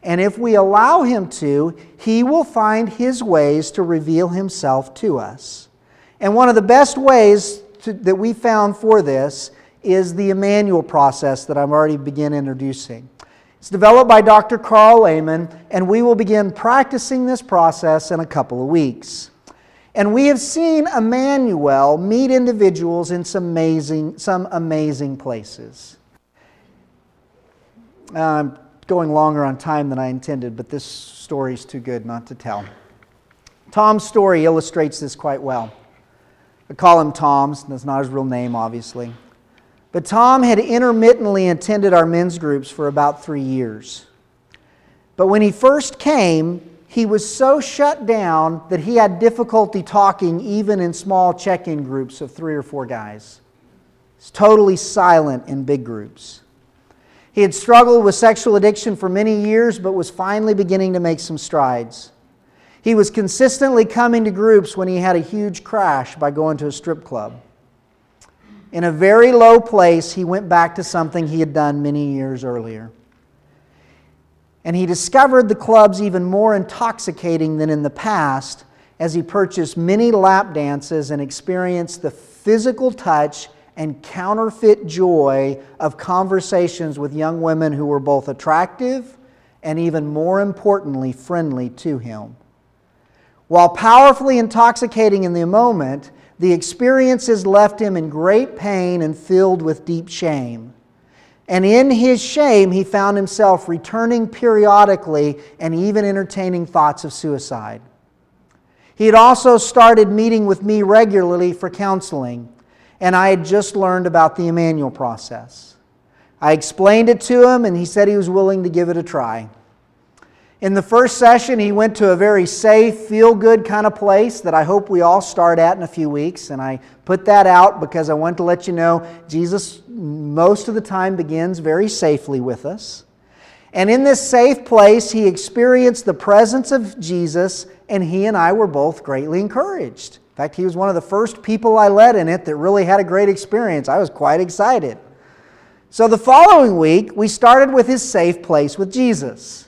And if we allow him to, he will find his ways to reveal himself to us. And one of the best ways to, that we found for this is the Emmanuel process that I'm already begin introducing. It's developed by Dr. Karl Lehman, and we will begin practicing this process in a couple of weeks. And we have seen Emmanuel meet individuals in some amazing, some amazing places. I'm going longer on time than I intended, but this story is too good not to tell. Tom's story illustrates this quite well. I call him Tom's. That's not his real name, obviously. But Tom had intermittently attended our men's groups for about three years. But when he first came, he was so shut down that he had difficulty talking even in small check in groups of three or four guys. He's totally silent in big groups. He had struggled with sexual addiction for many years, but was finally beginning to make some strides. He was consistently coming to groups when he had a huge crash by going to a strip club. In a very low place, he went back to something he had done many years earlier. And he discovered the clubs even more intoxicating than in the past as he purchased many lap dances and experienced the physical touch and counterfeit joy of conversations with young women who were both attractive and even more importantly, friendly to him. While powerfully intoxicating in the moment, the experiences left him in great pain and filled with deep shame. And in his shame, he found himself returning periodically and even entertaining thoughts of suicide. He had also started meeting with me regularly for counseling, and I had just learned about the Emmanuel process. I explained it to him, and he said he was willing to give it a try. In the first session, he went to a very safe, feel good kind of place that I hope we all start at in a few weeks. And I put that out because I want to let you know Jesus, most of the time, begins very safely with us. And in this safe place, he experienced the presence of Jesus, and he and I were both greatly encouraged. In fact, he was one of the first people I led in it that really had a great experience. I was quite excited. So the following week, we started with his safe place with Jesus.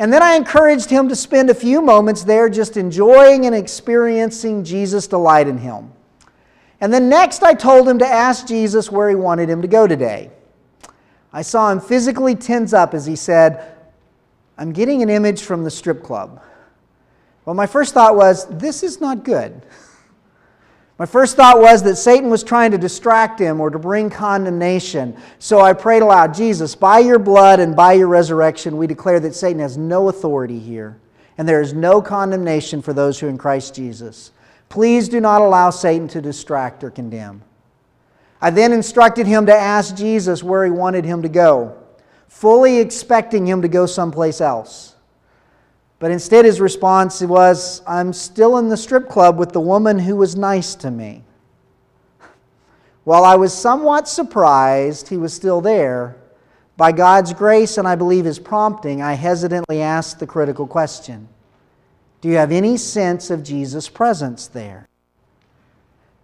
And then I encouraged him to spend a few moments there just enjoying and experiencing Jesus' delight in him. And then next, I told him to ask Jesus where he wanted him to go today. I saw him physically tense up as he said, I'm getting an image from the strip club. Well, my first thought was, this is not good. My first thought was that Satan was trying to distract him or to bring condemnation. So I prayed aloud Jesus, by your blood and by your resurrection, we declare that Satan has no authority here, and there is no condemnation for those who are in Christ Jesus. Please do not allow Satan to distract or condemn. I then instructed him to ask Jesus where he wanted him to go, fully expecting him to go someplace else. But instead, his response was, I'm still in the strip club with the woman who was nice to me. While I was somewhat surprised he was still there, by God's grace and I believe his prompting, I hesitantly asked the critical question Do you have any sense of Jesus' presence there?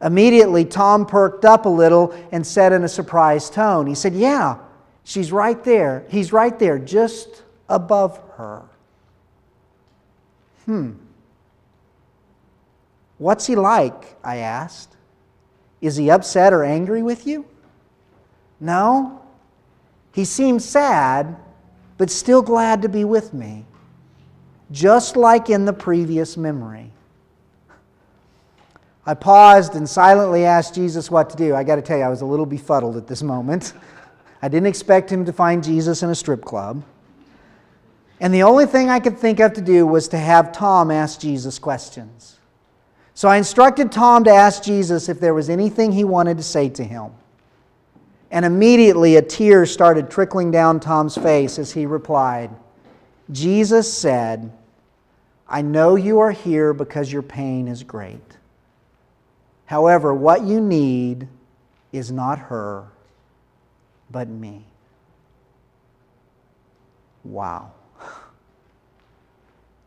Immediately, Tom perked up a little and said in a surprised tone, He said, Yeah, she's right there. He's right there, just above her. Hmm. What's he like? I asked. Is he upset or angry with you? No. He seems sad, but still glad to be with me, just like in the previous memory. I paused and silently asked Jesus what to do. I got to tell you, I was a little befuddled at this moment. I didn't expect him to find Jesus in a strip club. And the only thing I could think of to do was to have Tom ask Jesus questions. So I instructed Tom to ask Jesus if there was anything he wanted to say to him. And immediately a tear started trickling down Tom's face as he replied Jesus said, I know you are here because your pain is great. However, what you need is not her, but me. Wow.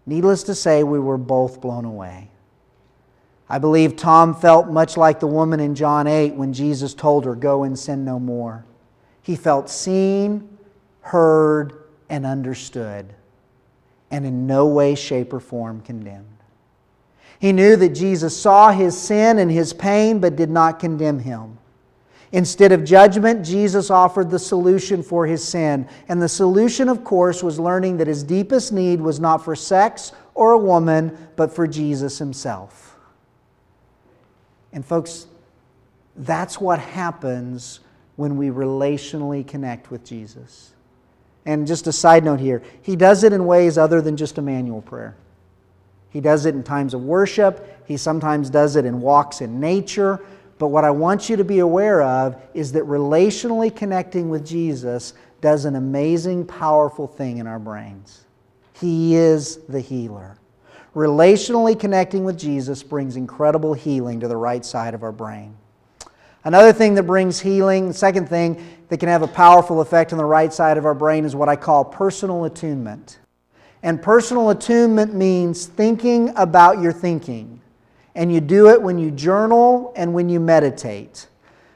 Needless to say, we were both blown away. I believe Tom felt much like the woman in John 8 when Jesus told her, Go and sin no more. He felt seen, heard, and understood, and in no way, shape, or form condemned. He knew that Jesus saw his sin and his pain, but did not condemn him. Instead of judgment, Jesus offered the solution for his sin. And the solution, of course, was learning that his deepest need was not for sex or a woman, but for Jesus himself. And, folks, that's what happens when we relationally connect with Jesus. And just a side note here, he does it in ways other than just Emmanuel prayer. He does it in times of worship, he sometimes does it in walks in nature. But what I want you to be aware of is that relationally connecting with Jesus does an amazing, powerful thing in our brains. He is the healer. Relationally connecting with Jesus brings incredible healing to the right side of our brain. Another thing that brings healing, second thing that can have a powerful effect on the right side of our brain is what I call personal attunement. And personal attunement means thinking about your thinking and you do it when you journal and when you meditate.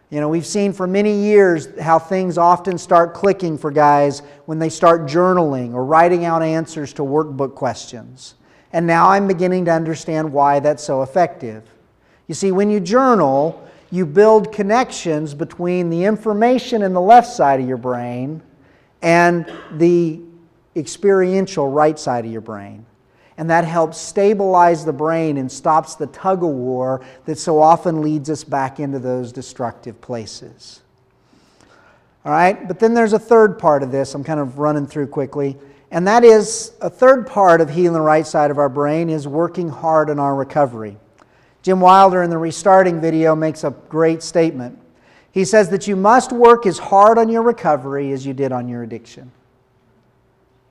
You know, we've seen for many years how things often start clicking for guys when they start journaling or writing out answers to workbook questions. And now I'm beginning to understand why that's so effective. You see, when you journal, you build connections between the information in the left side of your brain and the experiential right side of your brain and that helps stabilize the brain and stops the tug of war that so often leads us back into those destructive places. All right, but then there's a third part of this I'm kind of running through quickly, and that is a third part of healing the right side of our brain is working hard on our recovery. Jim Wilder in the restarting video makes a great statement. He says that you must work as hard on your recovery as you did on your addiction.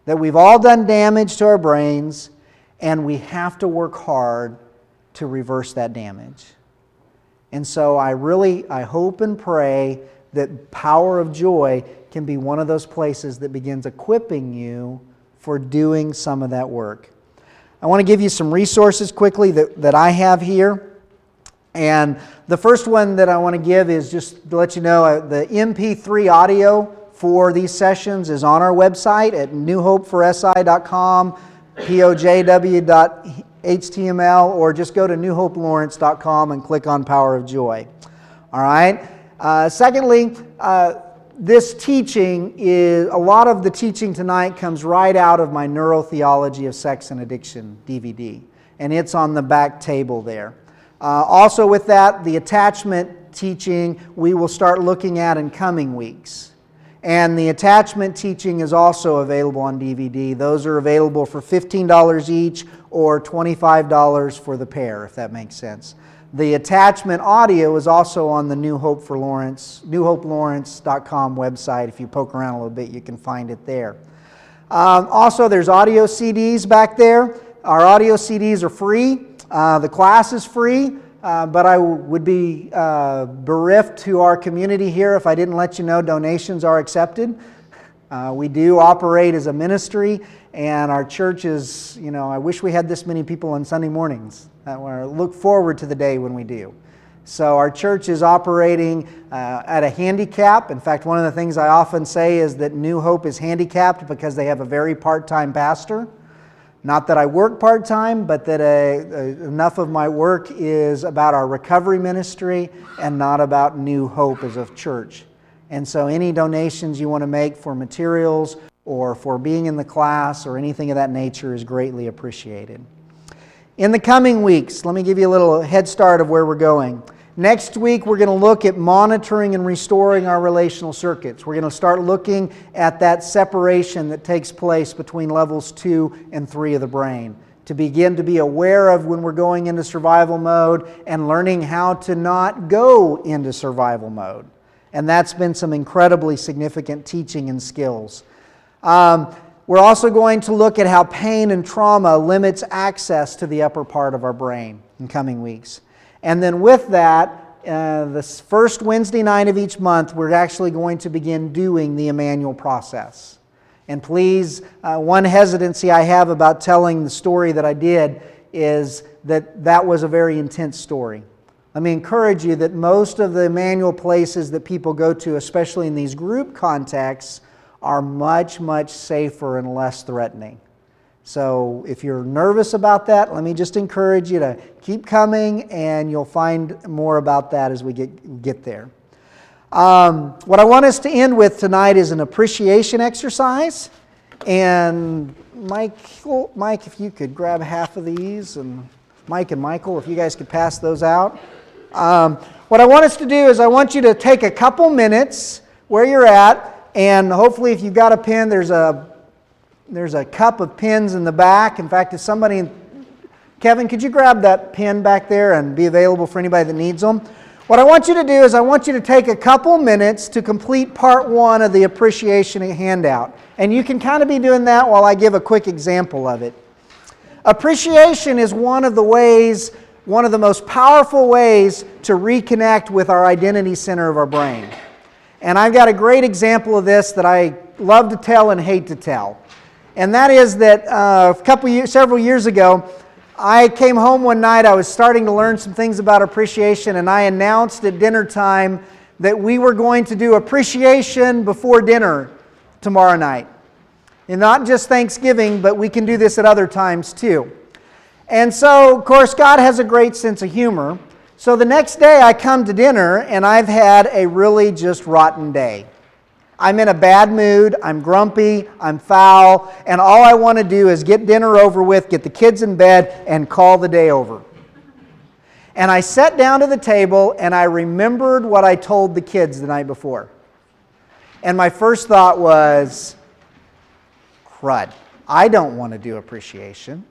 That we've all done damage to our brains and we have to work hard to reverse that damage. And so I really I hope and pray that power of joy can be one of those places that begins equipping you for doing some of that work. I want to give you some resources quickly that, that I have here. And the first one that I want to give is just to let you know uh, the MP3 audio for these sessions is on our website at newhopeforsi.com pojw.html, or just go to newhopelawrence.com and click on Power of Joy. All right? Uh, secondly, uh, this teaching is a lot of the teaching tonight comes right out of my Neurotheology of Sex and Addiction DVD, and it's on the back table there. Uh, also, with that, the attachment teaching we will start looking at in coming weeks. And the attachment teaching is also available on DVD. Those are available for $15 each or $25 for the pair, if that makes sense. The attachment audio is also on the New Hope for Lawrence, newhopelawrence.com website. If you poke around a little bit, you can find it there. Um, also, there's audio CDs back there. Our audio CDs are free. Uh, the class is free, uh, but I would be uh, bereft to our community here if I didn't let you know donations are accepted. Uh, we do operate as a ministry, and our church is, you know, I wish we had this many people on Sunday mornings. I look forward to the day when we do. So, our church is operating uh, at a handicap. In fact, one of the things I often say is that New Hope is handicapped because they have a very part time pastor. Not that I work part time, but that a, a, enough of my work is about our recovery ministry and not about New Hope as a church. And so, any donations you want to make for materials or for being in the class or anything of that nature is greatly appreciated. In the coming weeks, let me give you a little head start of where we're going. Next week, we're going to look at monitoring and restoring our relational circuits. We're going to start looking at that separation that takes place between levels two and three of the brain to begin to be aware of when we're going into survival mode and learning how to not go into survival mode. And that's been some incredibly significant teaching and skills. Um, we're also going to look at how pain and trauma limits access to the upper part of our brain in coming weeks. And then with that, uh, the first Wednesday night of each month, we're actually going to begin doing the Emmanuel process. And please, uh, one hesitancy I have about telling the story that I did is that that was a very intense story. Let me encourage you that most of the Emmanuel places that people go to, especially in these group contexts, are much, much safer and less threatening. So if you're nervous about that, let me just encourage you to keep coming and you'll find more about that as we get, get there. Um, what I want us to end with tonight is an appreciation exercise. And Mike, Mike, if you could grab half of these, and Mike and Michael, if you guys could pass those out. Um, what I want us to do is I want you to take a couple minutes where you're at and hopefully, if you've got a pen, there's a there's a cup of pins in the back. In fact, if somebody, Kevin, could you grab that pin back there and be available for anybody that needs them? What I want you to do is I want you to take a couple minutes to complete part one of the appreciation handout. And you can kind of be doing that while I give a quick example of it. Appreciation is one of the ways, one of the most powerful ways to reconnect with our identity center of our brain. And I've got a great example of this that I love to tell and hate to tell. And that is that uh, a couple years, several years ago, I came home one night. I was starting to learn some things about appreciation, and I announced at dinner time that we were going to do appreciation before dinner tomorrow night. And not just Thanksgiving, but we can do this at other times too. And so, of course, God has a great sense of humor. So the next day I come to dinner and I've had a really just rotten day. I'm in a bad mood, I'm grumpy, I'm foul, and all I want to do is get dinner over with, get the kids in bed, and call the day over. And I sat down to the table and I remembered what I told the kids the night before. And my first thought was, crud, I don't want to do appreciation.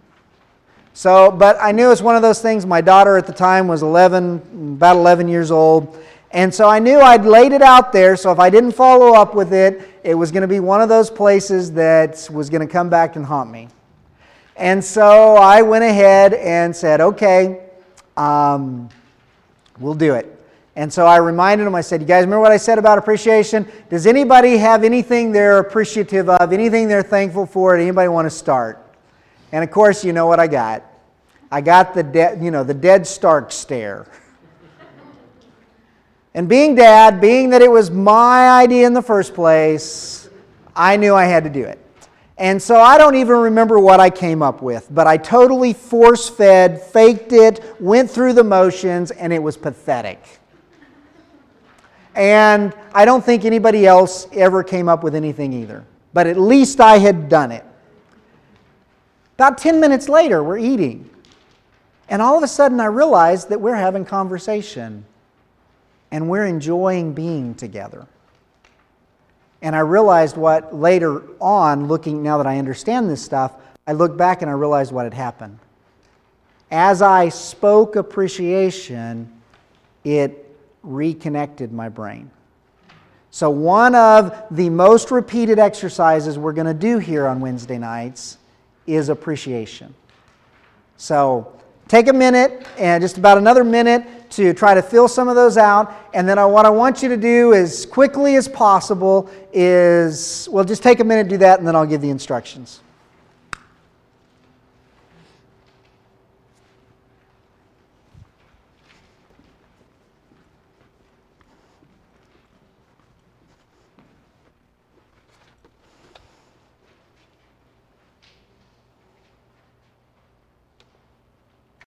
So, but I knew it was one of those things. My daughter at the time was 11, about 11 years old. And so I knew I'd laid it out there. So if I didn't follow up with it, it was going to be one of those places that was going to come back and haunt me. And so I went ahead and said, okay, um, we'll do it. And so I reminded them, I said, You guys remember what I said about appreciation? Does anybody have anything they're appreciative of, anything they're thankful for? Anybody want to start? And of course, you know what I got. I got the dead, you know, the dead Stark stare. and being dad, being that it was my idea in the first place, I knew I had to do it. And so I don't even remember what I came up with, but I totally force fed, faked it, went through the motions, and it was pathetic. And I don't think anybody else ever came up with anything either. But at least I had done it. About 10 minutes later, we're eating. And all of a sudden, I realized that we're having conversation and we're enjoying being together. And I realized what later on, looking now that I understand this stuff, I look back and I realized what had happened. As I spoke appreciation, it reconnected my brain. So, one of the most repeated exercises we're going to do here on Wednesday nights is appreciation. So, take a minute and just about another minute to try to fill some of those out. And then what I want you to do as quickly as possible is, well, just take a minute do that and then I'll give the instructions.